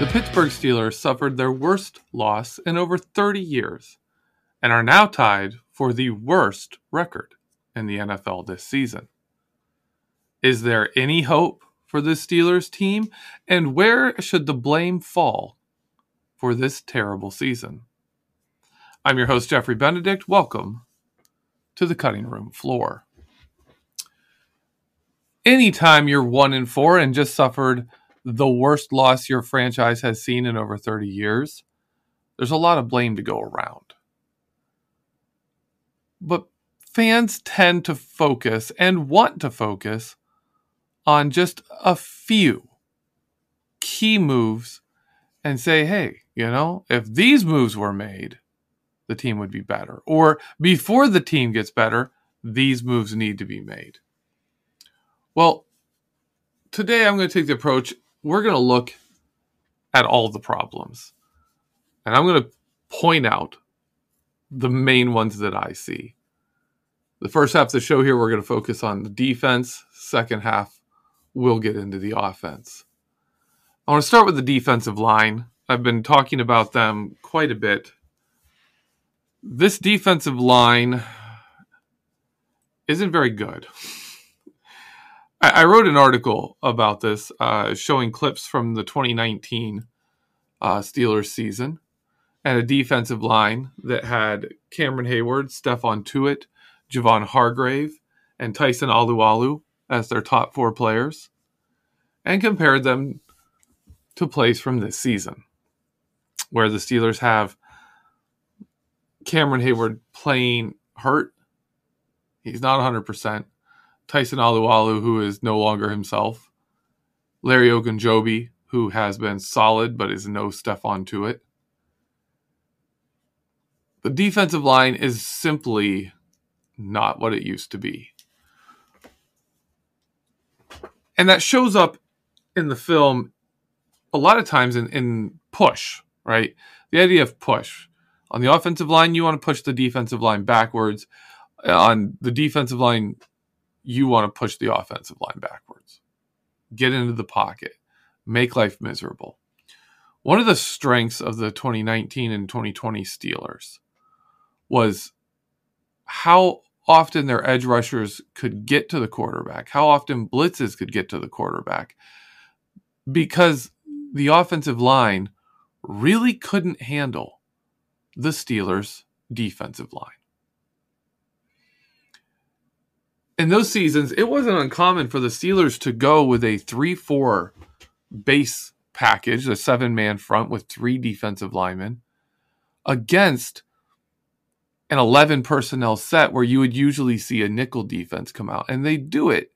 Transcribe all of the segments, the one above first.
The Pittsburgh Steelers suffered their worst loss in over 30 years and are now tied for the worst record in the NFL this season. Is there any hope for the Steelers team? And where should the blame fall for this terrible season? I'm your host, Jeffrey Benedict. Welcome to the cutting room floor. Anytime you're one in four and just suffered the worst loss your franchise has seen in over 30 years, there's a lot of blame to go around. But fans tend to focus and want to focus on just a few key moves and say, hey, you know, if these moves were made, the team would be better. Or before the team gets better, these moves need to be made. Well, today I'm going to take the approach we're going to look at all the problems. And I'm going to point out the main ones that I see. The first half of the show here, we're going to focus on the defense. Second half, we'll get into the offense. I want to start with the defensive line. I've been talking about them quite a bit. This defensive line isn't very good. I, I wrote an article about this, uh, showing clips from the 2019 uh, Steelers season and a defensive line that had Cameron Heyward, Stephon Tuitt, Javon Hargrave, and Tyson Alualu as their top four players, and compared them to plays from this season, where the Steelers have Cameron Heyward playing hurt. He's not 100%. Tyson Alualu, who is no longer himself, Larry Ogunjobi, who has been solid but is no Stephon Tuitt. The defensive line is simply not what it used to be. And that shows up in the film a lot of times in, in push, right? The idea of push. On the offensive line, you want to push the defensive line backwards. On the defensive line, you want to push the offensive line backwards, get into the pocket, make life miserable. One of the strengths of the 2019 and 2020 Steelers was how often their edge rushers could get to the quarterback, how often blitzes could get to the quarterback, because the offensive line really couldn't handle the Steelers' defensive line. In those seasons, it wasn't uncommon for the Steelers to go with a 3 4 base package, a seven man front with three defensive linemen, against an 11 personnel set where you would usually see a nickel defense come out. And they do it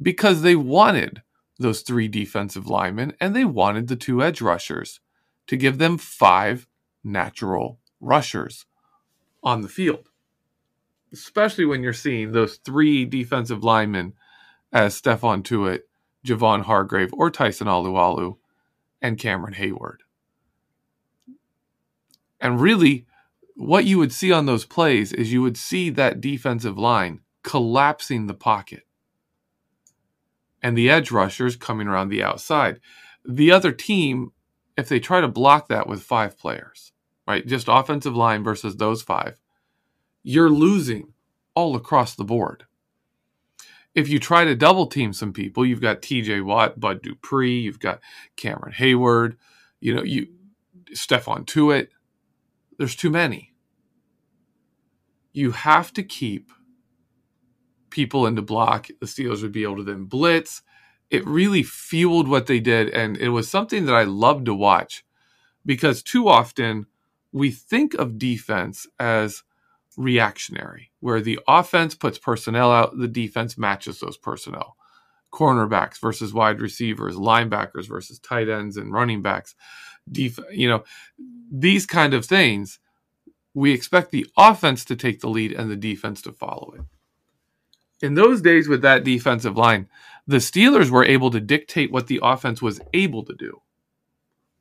because they wanted those three defensive linemen and they wanted the two edge rushers to give them five natural rushers on the field especially when you're seeing those three defensive linemen as Stephon Tuitt, Javon Hargrave, or Tyson Alualu, and Cameron Heyward. And really, what you would see on those plays is you would see that defensive line collapsing the pocket and the edge rushers coming around the outside. The other team, if they try to block that with five players, right, just offensive line versus those five, you're losing all across the board. If you try to double team some people, you've got TJ Watt, Bud Dupree, you've got Cameron Heyward, you know, you Stephon Tuitt. There's too many. You have to keep people into block. The Steelers would be able to then blitz. It really fueled what they did, and it was something that I loved to watch because too often we think of defense as reactionary, where the offense puts personnel out, the defense matches those personnel. Cornerbacks versus wide receivers, linebackers versus tight ends and running backs. Def- you know, these kind of things, we expect the offense to take the lead and the defense to follow it. In those days with that defensive line, the Steelers were able to dictate what the offense was able to do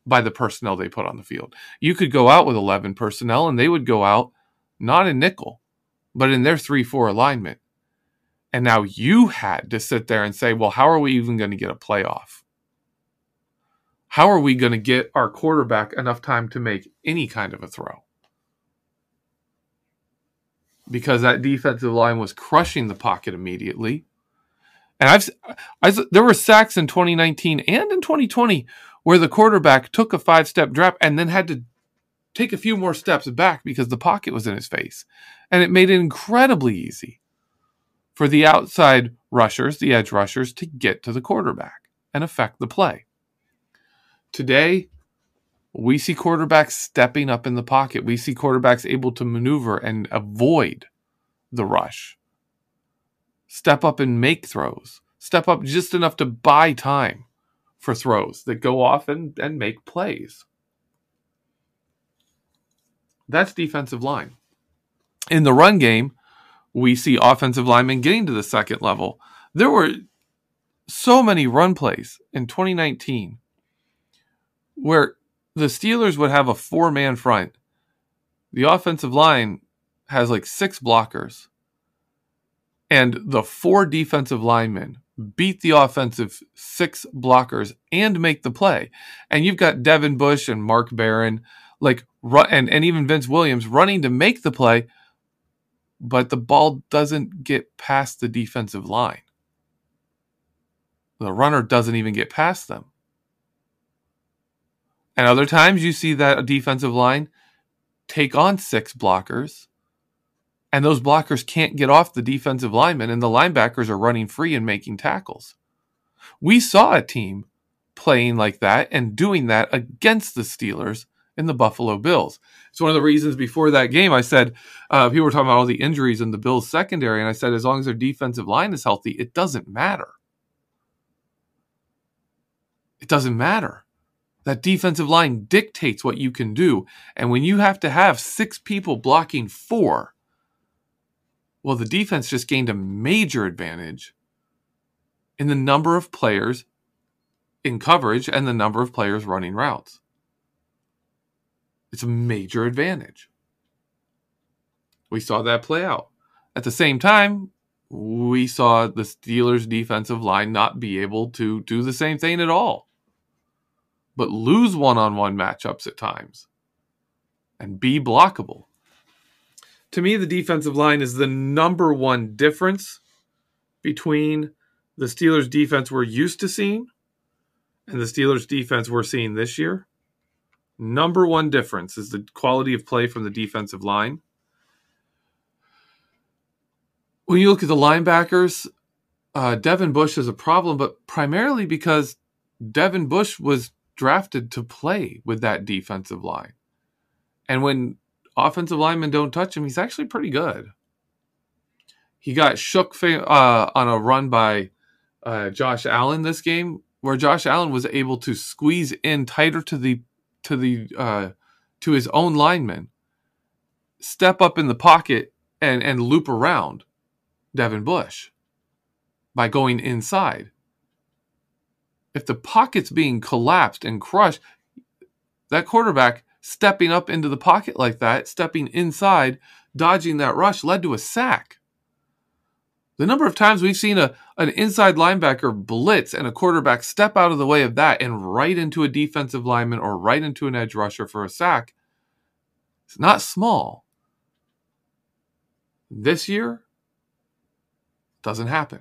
by the personnel they put on the field. You could go out with 11 personnel and they would go out not in nickel, but in their 3 4 alignment. And now you had to sit there and say, well, how are we even going to get a playoff? How are we going to get our quarterback enough time to make any kind of a throw? Because that defensive line was crushing the pocket immediately. And I've, I, there were sacks in 2019 and in 2020 where the quarterback took a five step drop and then had to take a few more steps back because the pocket was in his face. And it made it incredibly easy for the outside rushers, the edge rushers, to get to the quarterback and affect the play. Today, we see quarterbacks stepping up in the pocket. We see quarterbacks able to maneuver and avoid the rush. Step up and make throws. Step up just enough to buy time for throws that go off and, and make plays. That's defensive line. In the run game, we see offensive linemen getting to the second level. There were so many run plays in 2019 where the Steelers would have a four man front. The offensive line has like six blockers, and the four defensive linemen beat the offensive six blockers and make the play. And you've got Devin Bush and Mark Barron, like and and even Vince Williams running to make the play, but the ball doesn't get past the defensive line. The runner doesn't even get past them. And other times you see that a defensive line take on six blockers and those blockers can't get off the defensive linemen, and the linebackers are running free and making tackles. We saw a team playing like that and doing that against the Steelers in the Buffalo Bills. It's one of the reasons before that game I said uh, people were talking about all the injuries in the Bills secondary, and I said as long as their defensive line is healthy, it doesn't matter. It doesn't matter. That defensive line dictates what you can do, and when you have to have six people blocking four well, the defense just gained a major advantage in the number of players in coverage and the number of players running routes. It's a major advantage. We saw that play out. At the same time, we saw the Steelers' defensive line not be able to do the same thing at all, but lose one on one matchups at times and be blockable to me, the defensive line is the number one difference between the Steelers' defense we're used to seeing and the Steelers' defense we're seeing this year. Number one difference is the quality of play from the defensive line. When you look at the linebackers, uh, Devin Bush is a problem, but primarily because Devin Bush was drafted to play with that defensive line. And when offensive linemen don't touch him, he's actually pretty good. He got shook uh, on a run by uh, Josh Allen this game, where Josh Allen was able to squeeze in tighter to the to the uh, to his own lineman, step up in the pocket and and loop around Devin Bush by going inside. If the pocket's being collapsed and crushed, that quarterback stepping up into the pocket like that, stepping inside, dodging that rush led to a sack. The number of times we've seen a, an inside linebacker blitz and a quarterback step out of the way of that and right into a defensive lineman or right into an edge rusher for a sack, it's not small. This year, doesn't happen.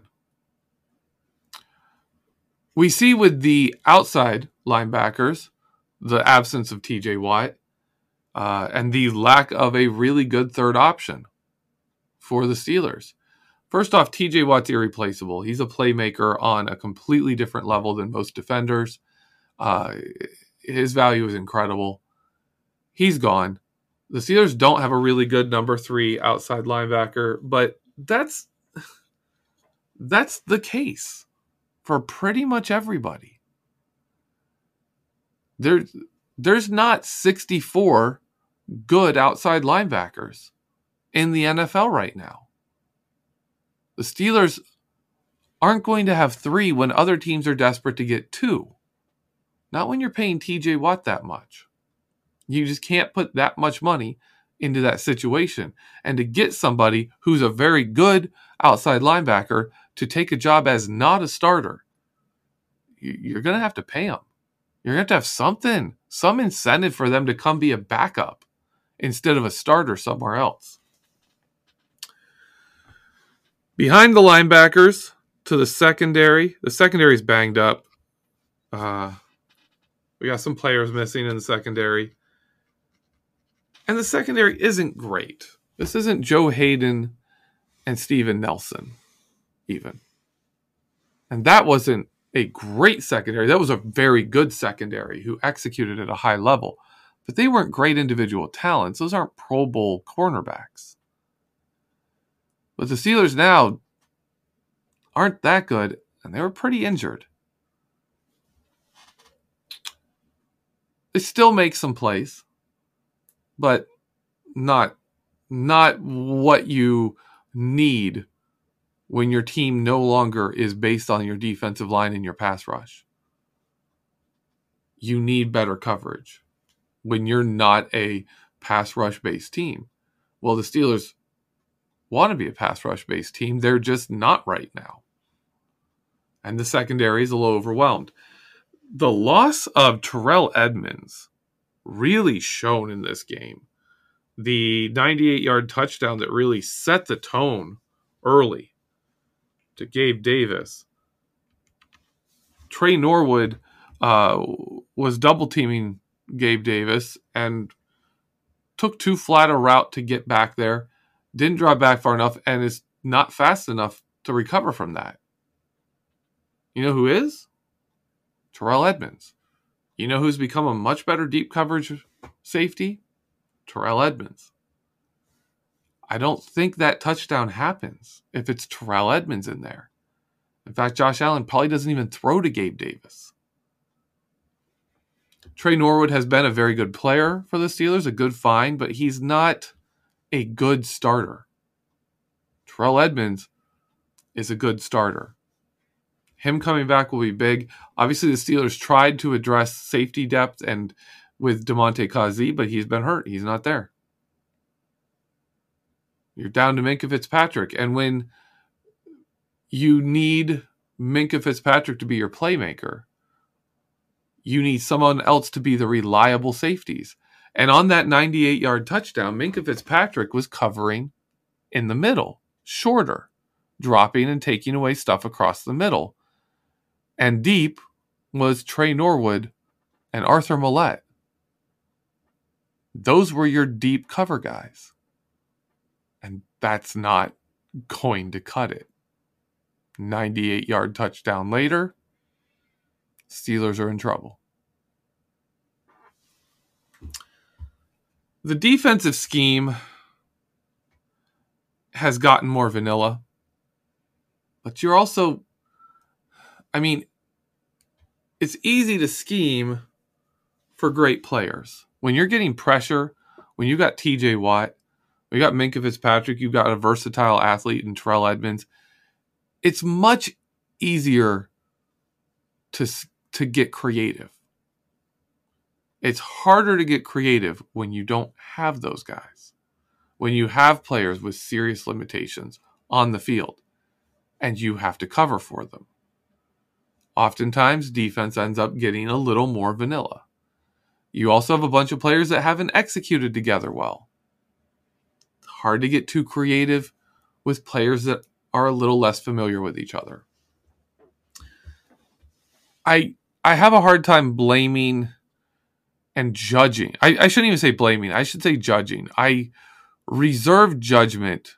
We see with the outside linebackers, the absence of TJ Watt uh, and the lack of a really good third option for the Steelers. First off, TJ Watt's irreplaceable. He's a playmaker on a completely different level than most defenders. Uh, his value is incredible. He's gone. The Steelers don't have a really good number three outside linebacker, but that's that's the case for pretty much everybody. There, there's not 64 good outside linebackers in the NFL right now. The Steelers aren't going to have three when other teams are desperate to get two. Not when you're paying TJ Watt that much. You just can't put that much money into that situation. And to get somebody who's a very good outside linebacker to take a job as not a starter, you're going to have to pay them. You're going to have to have something, some incentive for them to come be a backup instead of a starter somewhere else. Behind the linebackers to the secondary, the secondary is banged up. Uh, we got some players missing in the secondary. And the secondary isn't great. This isn't Joe Haden and Steven Nelson, even. And that wasn't a great secondary. That was a very good secondary who executed at a high level. But they weren't great individual talents. Those aren't Pro Bowl cornerbacks. But the Steelers now aren't that good, and they were pretty injured. They still make some plays, but not not what you need when your team no longer is based on your defensive line and your pass rush. You need better coverage when you're not a pass rush based team. Well, the Steelers want to be a pass rush based team. They're just not right now. And the secondary is a little overwhelmed. The loss of Terrell Edmunds really shown in this game. The 98 yard touchdown that really set the tone early to Gabe Davis. Tre Norwood uh, was double teaming Gabe Davis and took too flat a route to get back there. Didn't draw back far enough and is not fast enough to recover from that. You know who is? Terrell Edmunds. You know who's become a much better deep coverage safety? Terrell Edmunds. I don't think that touchdown happens if it's Terrell Edmunds in there. In fact, Josh Allen probably doesn't even throw to Gabe Davis. Tre Norwood has been a very good player for the Steelers, a good find, but he's not a good starter. Terrell Edmunds is a good starter. Him coming back will be big. Obviously, the Steelers tried to address safety depth and with Damontae Kazee, but he's been hurt. He's not there. You're down to Minkah Fitzpatrick. And when you need Minkah Fitzpatrick to be your playmaker, you need someone else to be the reliable safeties. And on that 98 yard touchdown, Minkah Fitzpatrick was covering in the middle, shorter, dropping and taking away stuff across the middle. And deep was Tre Norwood and Arthur Maulet. Those were your deep cover guys and that's not going to cut it. 98 yard touchdown later, Steelers are in trouble. The defensive scheme has gotten more vanilla, but you're also, I mean, it's easy to scheme for great players. When you're getting pressure, when you got TJ Watt, you got Minkah Fitzpatrick. You've got a versatile athlete in Terrell Edmunds. It's much easier to to get creative. It's harder to get creative when you don't have those guys. When you have players with serious limitations on the field and you have to cover for them. Oftentimes, defense ends up getting a little more vanilla. You also have a bunch of players that haven't executed together well hard to get too creative with players that are a little less familiar with each other. I I have a hard time blaming and judging. I, I shouldn't even say blaming. I should say judging. I reserve judgment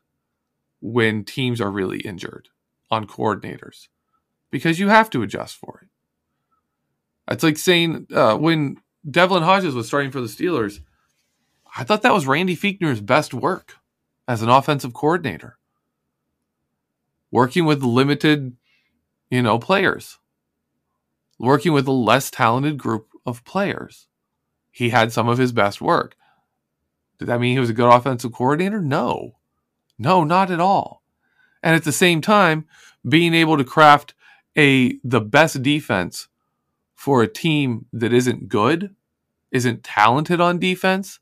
when teams are really injured on coordinators because you have to adjust for it. It's like saying uh, when Devlin Hodges was starting for the Steelers, I thought that was Randy Fichtner's best work as an offensive coordinator. Working with limited, you know, players. Working with a less talented group of players. He had some of his best work. Did that mean he was a good offensive coordinator? No. No, not at all. And at the same time, being able to craft a the best defense for a team that isn't good, isn't talented on defense,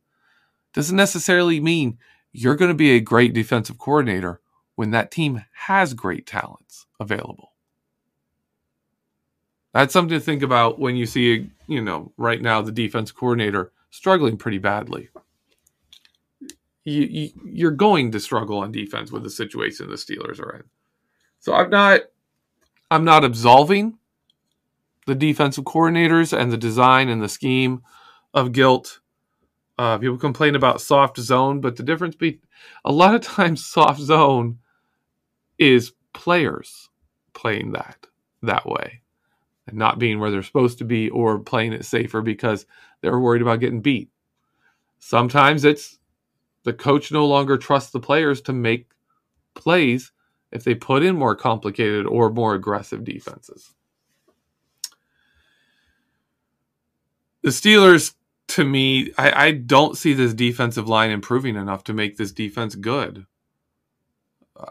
doesn't necessarily mean you're going to be a great defensive coordinator when that team has great talents available. That's something to think about when you see, you know, right now the defense coordinator struggling pretty badly. You, you, are going to struggle on defense with the situation the Steelers are in. So I'm not I'm not absolving the defensive coordinators and the design and the scheme of guilt. Uh, people complain about soft zone, but the difference be a lot of times soft zone is players playing that that way not being where they're supposed to be or playing it safer because they're worried about getting beat. Sometimes it's the coach no longer trusts the players to make plays if they put in more complicated or more aggressive defenses. The Steelers, to me, I, I don't see this defensive line improving enough to make this defense good.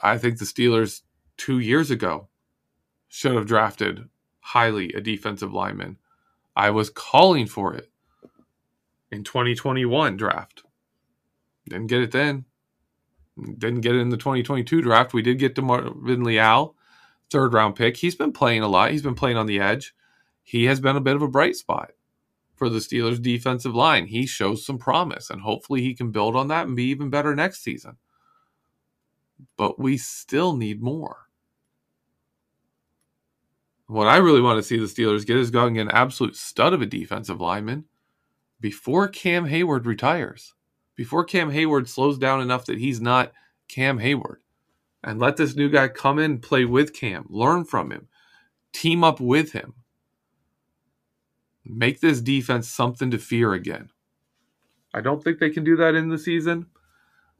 I think the Steelers two years ago should have drafted highly a defensive lineman. I was calling for it in 2021 draft. Didn't get it then. Didn't get it in the 2022 draft. We did get DeMarvin Leal, third round pick. He's been playing a lot. He's been playing on the edge. He has been a bit of a bright spot for the Steelers defensive line. He shows some promise, and hopefully he can build on that and be even better next season. But we still need more. What I really want to see the Steelers get is going an absolute stud of a defensive lineman before Cam Heyward retires before Cam Heyward slows down enough that he's not Cam Heyward. And let this new guy come in, play with Cam, learn from him, team up with him. Make this defense something to fear again. I don't think they can do that in the season.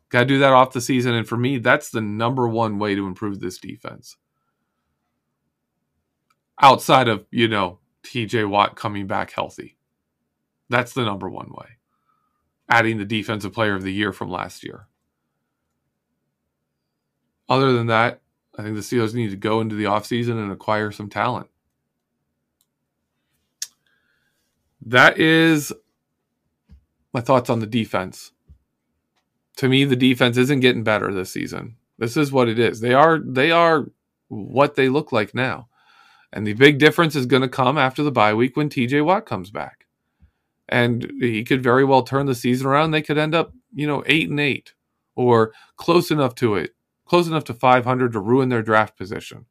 Got to do that off the season. And for me, that's the number one way to improve this defense. Outside of, you know, TJ Watt coming back healthy. That's the number one way adding the defensive player of the year from last year. Other than that, I think the Steelers need to go into the offseason and acquire some talent. That is my thoughts on the defense. To me, the defense isn't getting better this season. This is what it is. They are they are what they look like now. And the big difference is going to come after the bye week when TJ Watt comes back and he could very well turn the season around. They could end up, you know, eight and eight or close enough to it, close enough to 500 to ruin their draft position.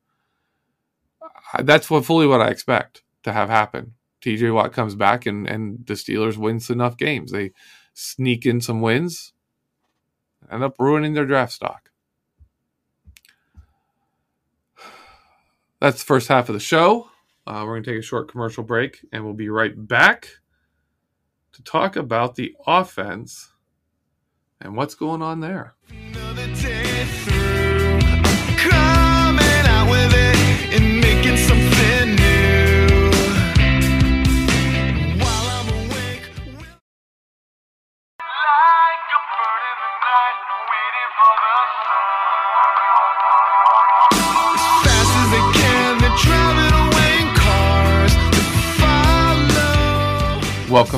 That's what fully what I expect to have happen. TJ Watt comes back and, and the Steelers wins enough games. They sneak in some wins, end up ruining their draft stock. That's the first half of the show. Uh, we're going to take a short commercial break and we'll be right back to talk about the offense and what's going on there.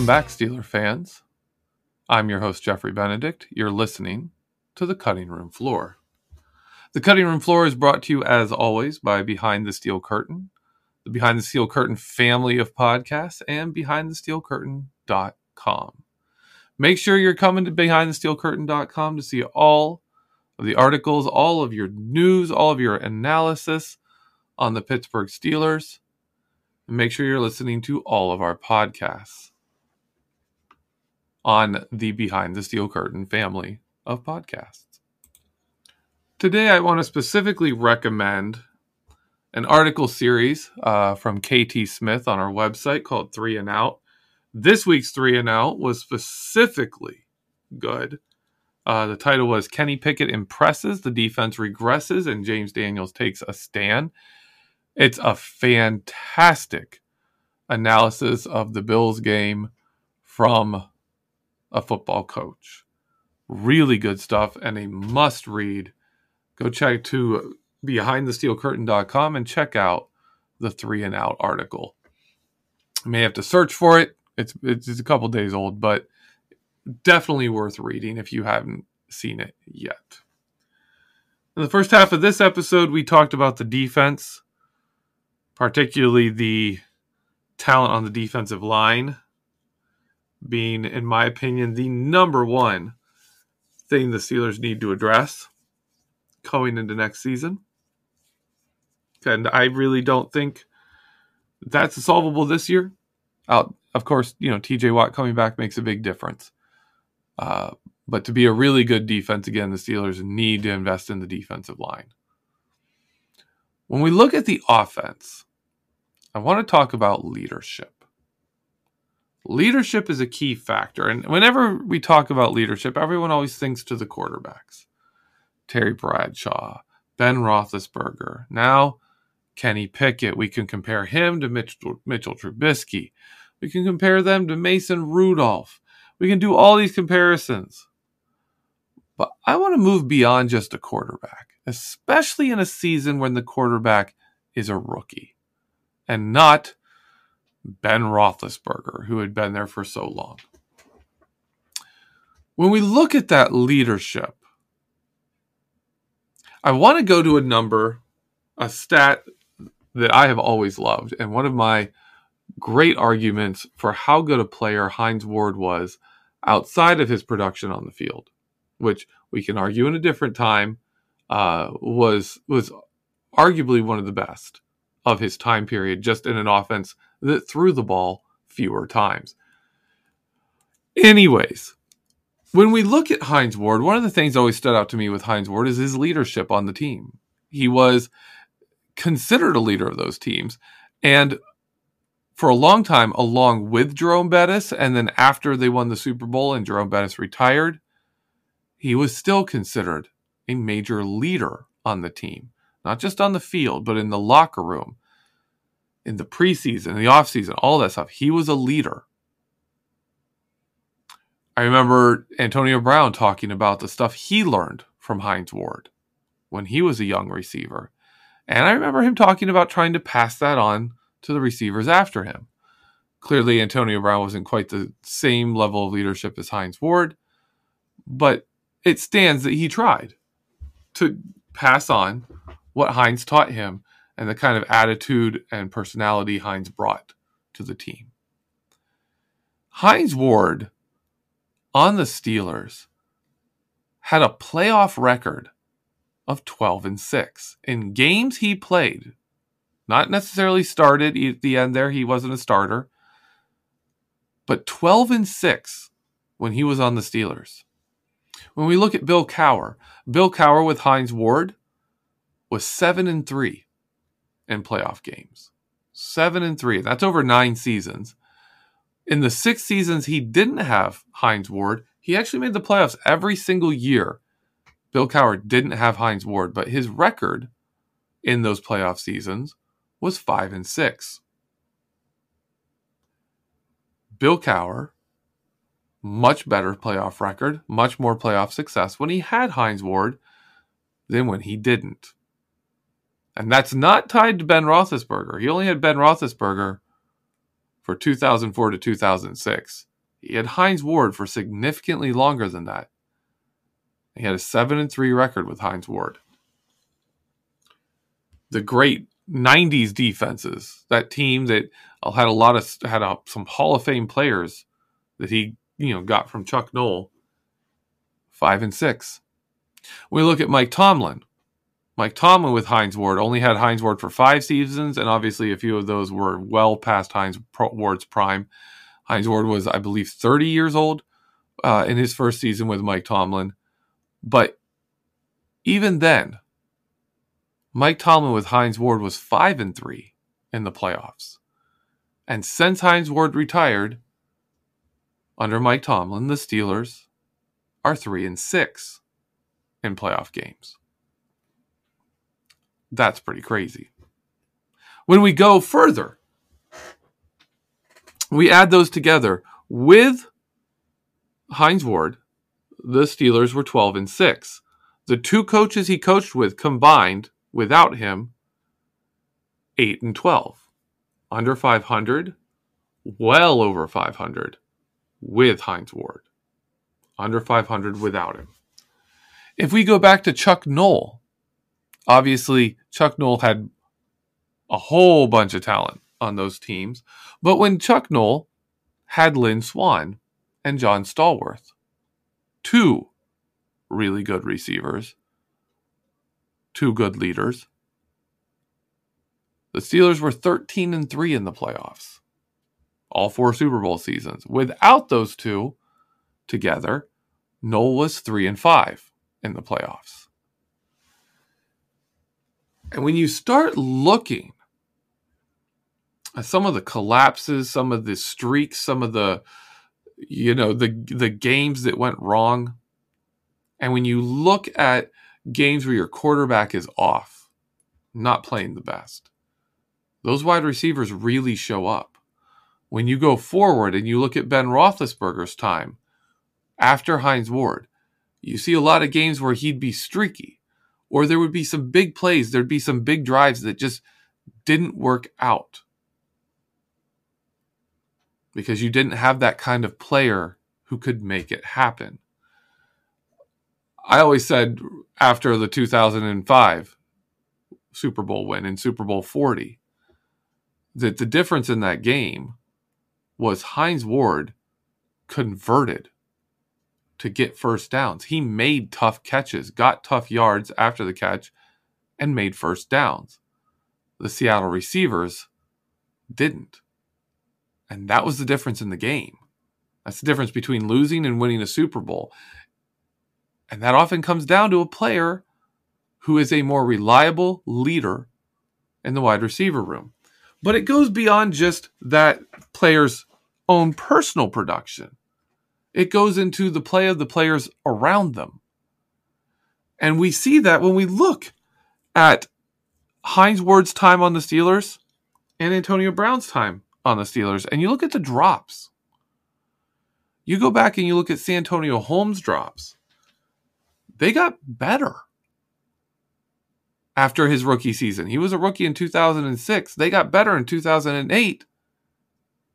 Welcome back, Steeler fans. I'm your host, Jeffrey Benedict. You're listening to the Cutting Room Floor. The Cutting Room Floor is brought to you, as always, by Behind the Steel Curtain, the Behind the Steel Curtain family of podcasts, and BehindTheSteelCurtain.com. Make sure you're coming to BehindTheSteelCurtain.com to see all of the articles, all of your news, all of your analysis on the Pittsburgh Steelers. And make sure you're listening to all of our podcasts on the Behind the Steel Curtain family of podcasts. Today, I want to specifically recommend an article series uh, from KT Smith on our website called Three and Out. This week's Three and Out was specifically good. Uh, the title was Kenny Pickett impresses, the defense regresses, and James Daniels takes a stand. It's a fantastic analysis of the Bills game from a football coach. Really good stuff and a must read. Go check to behindthesteelcurtain.com and check out the three and out article. You may have to search for it. It's it's a couple days old, but definitely worth reading if you haven't seen it yet. In the first half of this episode, we talked about the defense, particularly the talent on the defensive line being, in my opinion, the number one thing the Steelers need to address going into next season. And I really don't think that's solvable this year. Out, of course, you know, TJ Watt coming back makes a big difference. Uh, but to be a really good defense, again, the Steelers need to invest in the defensive line. When we look at the offense, I want to talk about leadership. Leadership is a key factor. And whenever we talk about leadership, everyone always thinks to the quarterbacks Terry Bradshaw, Ben Roethlisberger. Now, Kenny Pickett. We can compare him to Mitchell, Mitchell Trubisky. We can compare them to Mason Rudolph. We can do all these comparisons. But I want to move beyond just a quarterback, especially in a season when the quarterback is a rookie and not Ben Roethlisberger, who had been there for so long. When we look at that leadership, I want to go to a number, a stat that I have always loved, and one of my great arguments for how good a player Hines Ward was outside of his production on the field, which we can argue in a different time, uh, was was arguably one of the best of his time period, just in an offense that threw the ball fewer times. Anyways, when we look at Hines Ward, one of the things that always stood out to me with Hines Ward is his leadership on the team. He was considered a leader of those teams. And for a long time, along with Jerome Bettis, and then after they won the Super Bowl and Jerome Bettis retired, he was still considered a major leader on the team, not just on the field, but in the locker room, in the preseason, in the offseason, all that stuff. He was a leader. I remember Antonio Brown talking about the stuff he learned from Hines Ward when he was a young receiver. And I remember him talking about trying to pass that on to the receivers after him. Clearly, Antonio Brown wasn't quite the same level of leadership as Hines Ward, but it stands that he tried to pass on what Hines taught him and the kind of attitude and personality Hines brought to the team. Hines Ward on the Steelers had a playoff record of 12 and 6 in games he played. Not necessarily started at the end there, he wasn't a starter. But 12 and 6 when he was on the Steelers. When we look at Bill Cowher, Bill Cowher with Hines Ward was 7 and 3 in playoff games. 7 and 3. That's over 9 seasons. In the 6 seasons he didn't have Hines Ward, he actually made the playoffs every single year Bill Cowher didn't have Hines Ward, but his record in those playoff seasons was 5 and 6. Bill Cowher, much better playoff record, much more playoff success when he had Hines Ward than when he didn't. And that's not tied to Ben Roethlisberger. He only had Ben Roethlisberger for 2004 to 2006. He had Hines Ward for significantly longer than that. He had a 7 and 3 record with Hines Ward. The great 90s defenses, that team that had a lot of had a, some Hall of Fame players that he, you know, got from Chuck Noll. 5 and 6. We look at Mike Tomlin. Mike Tomlin with Hines Ward only had Hines Ward for 5 seasons and obviously a few of those were well past Hines Ward's prime. Hines Ward was I believe 30 years old uh, in his first season with Mike Tomlin. But even then, Mike Tomlin with Hines Ward was 5 and 3 in the playoffs. And since Hines Ward retired, under Mike Tomlin, the Steelers are 3 and 6 in playoff games. That's pretty crazy. When we go further, we add those together with Hines Ward, the Steelers were 12 and 6. The two coaches he coached with combined without him 8 and 12. Under 500, well over 500 with Hines Ward. Under 500 without him. If we go back to Chuck Noll, obviously Chuck Noll had a whole bunch of talent on those teams. But when Chuck Noll had Lynn Swann and John Stallworth, two really good receivers, two good leaders, the Steelers were 13 and 3 in the playoffs. All four Super Bowl seasons. Without those two together, Noll was 3 and 5 in the playoffs. And when you start looking at some of the collapses, some of the streaks, some of the you know the the games that went wrong. And when you look at games where your quarterback is off, not playing the best, those wide receivers really show up. When you go forward and you look at Ben Roethlisberger's time after Hines Ward, you see a lot of games where he'd be streaky, or there would be some big plays, there'd be some big drives that just didn't work out because you didn't have that kind of player who could make it happen. I always said after the 2005 Super Bowl win in Super Bowl 40 that the difference in that game was Hines Ward converted to get first downs. He made tough catches, got tough yards after the catch, and made first downs. The Seattle receivers didn't. And that was the difference in the game. That's the difference between losing and winning a Super Bowl. And that often comes down to a player who is a more reliable leader in the wide receiver room. But it goes beyond just that player's own personal production, it goes into the play of the players around them. And we see that when we look at Hines Ward's time on the Steelers and Antonio Brown's time on the Steelers and you look at the drops. You go back and you look at Santonio Holmes' drops. They got better after his rookie season. He was a rookie in 2006. They got better in 2008.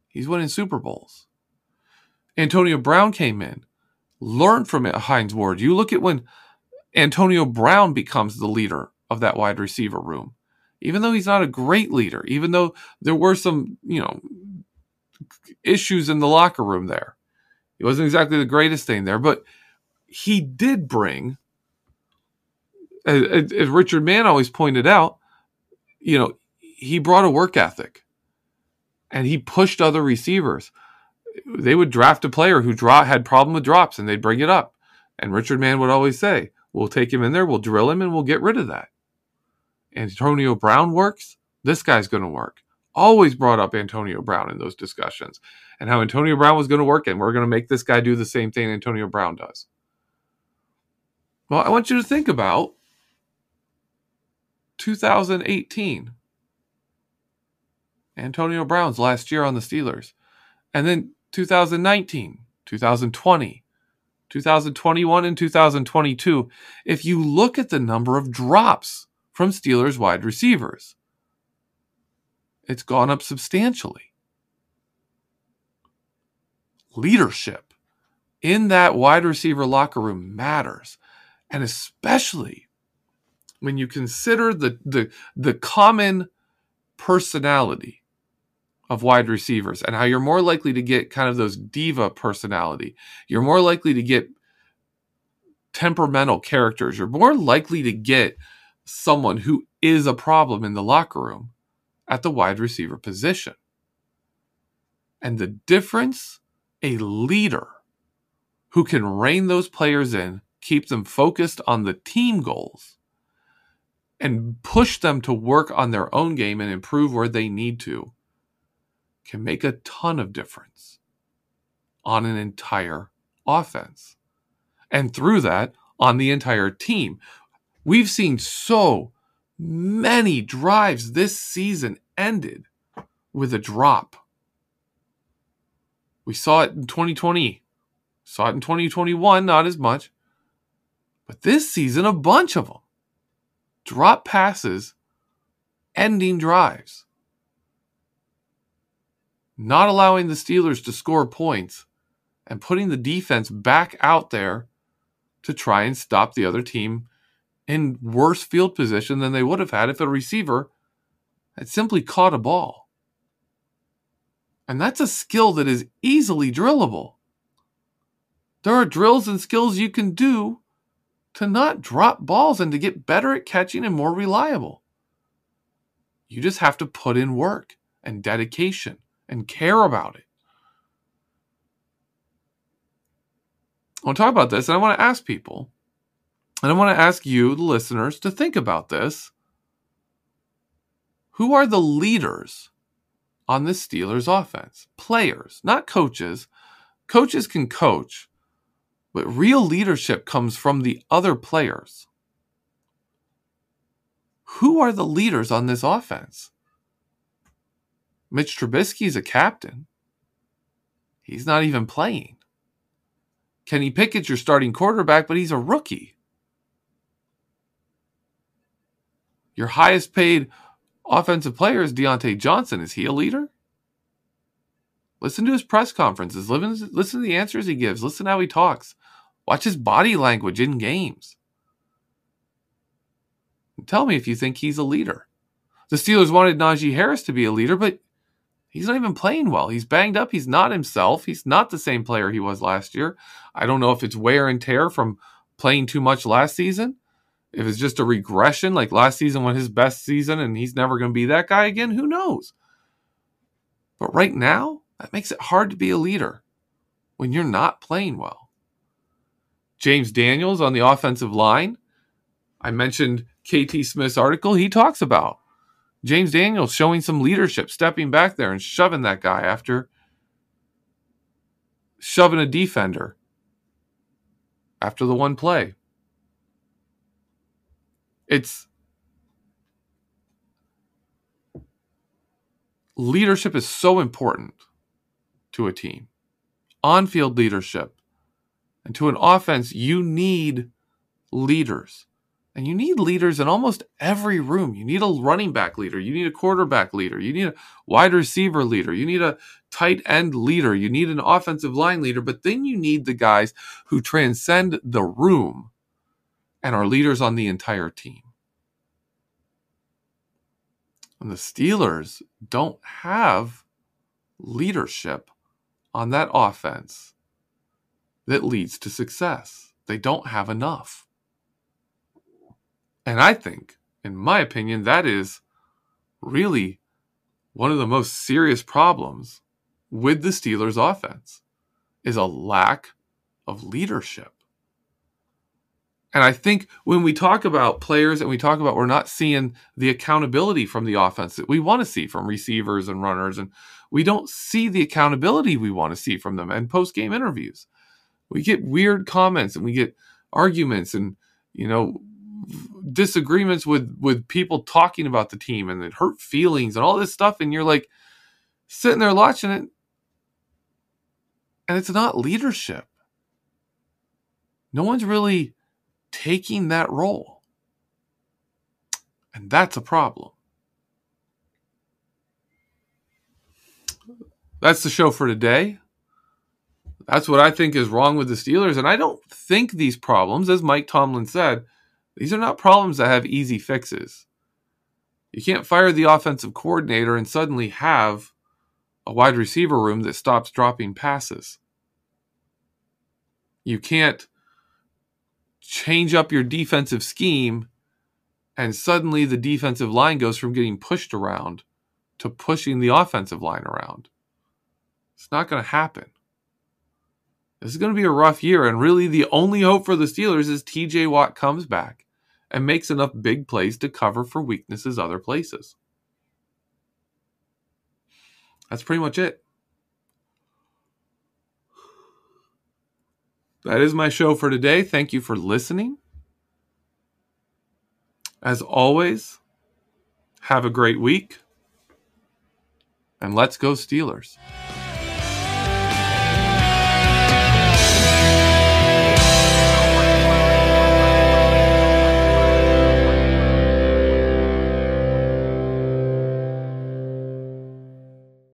He's winning Super Bowls. Antonio Brown came in, learned from it, Hines Ward. You look at when Antonio Brown becomes the leader of that wide receiver room even though he's not a great leader, even though there were some, you know, issues in the locker room there. It wasn't exactly the greatest thing there, but he did bring, as, as Richard Mann always pointed out, you know, he brought a work ethic and he pushed other receivers. They would draft a player who draw, had problem with drops and they'd bring it up. And Richard Mann would always say, we'll take him in there, we'll drill him, and we'll get rid of that. Antonio Brown works, this guy's going to work. Always brought up Antonio Brown in those discussions and how Antonio Brown was going to work, and we're going to make this guy do the same thing Antonio Brown does. Well, I want you to think about 2018. Antonio Brown's last year on the Steelers. And then 2019, 2020, 2021, and 2022. If you look at the number of drops from Steelers wide receivers. It's gone up substantially. Leadership in that wide receiver locker room matters. And especially when you consider the, the, the common personality of wide receivers and how you're more likely to get kind of those diva personality. You're more likely to get temperamental characters. You're more likely to get someone who is a problem in the locker room at the wide receiver position. And the difference a leader who can rein those players in, keep them focused on the team goals, and push them to work on their own game and improve where they need to, can make a ton of difference on an entire offense. and through that on the entire team. We've seen so many drives this season ended with a drop. We saw it in 2020, saw it in 2021, not as much. But this season, a bunch of them. Drop passes, ending drives. Not allowing the Steelers to score points and putting the defense back out there to try and stop the other team in worse field position than they would have had if a receiver had simply caught a ball. And that's a skill that is easily drillable. There are drills and skills you can do to not drop balls and to get better at catching and more reliable. You just have to put in work and dedication and care about it. I want to talk about this and I want to ask people, and I want to ask you, the listeners, to think about this. Who are the leaders on the Steelers offense? Players, not coaches. Coaches can coach, but real leadership comes from the other players. Who are the leaders on this offense? Mitch Trubisky is a captain. He's not even playing. Kenny Pickett's your starting quarterback, but he's a rookie. Your highest paid offensive player is Diontae Johnson. Is he a leader? Listen to his press conferences. Listen, to the answers he gives. Listen how he talks. Watch his body language in games. Tell me if you think he's a leader. The Steelers wanted Najee Harris to be a leader, but He's not even playing well. He's banged up. He's not himself. He's not the same player he was last year. I don't know if it's wear and tear from playing too much last season. If it's just a regression, like last season was his best season and he's never going to be that guy again, who knows? But right now, that makes it hard to be a leader when you're not playing well. James Daniels on the offensive line. I mentioned KT Smith's article. He talks about James Daniels showing some leadership, stepping back there and shoving that guy after shoving a defender after the one play. It's leadership is so important to a team. On field leadership. And to an offense, you need leaders. And you need leaders in almost every room. You need a running back leader. You need a quarterback leader. You need a wide receiver leader. You need a tight end leader. You need an offensive line leader. But then you need the guys who transcend the room and are leaders on the entire team. And the Steelers don't have leadership on that offense that leads to success. They don't have enough. And I think, in my opinion, that is really one of the most serious problems with the Steelers offense is a lack of leadership. And I think when we talk about players and we talk about we're not seeing the accountability from the offense that we want to see from receivers and runners, and we don't see the accountability we want to see from them and post game interviews. We get weird comments and we get arguments and, you know, disagreements with with people talking about the team and it hurt feelings and all this stuff. And you're like sitting there watching it and it's not leadership. No one's really taking that role. And that's a problem. That's the show for today. That's what i think is wrong with the steelers. And i don't think these problems as mike tomlin said these are not problems that have easy fixes. You can't fire the offensive coordinator and suddenly have a wide receiver room that stops dropping passes. You can't change up your defensive scheme and suddenly the defensive line goes from getting pushed around to pushing the offensive line around. It's not going to happen. This is going to be a rough year, and really the only hope for the Steelers is TJ Watt comes back and makes enough big plays to cover for weaknesses other places. That's pretty much it. that is my show for today. Thank you for listening. As always, have a great week. And let's go, Steelers.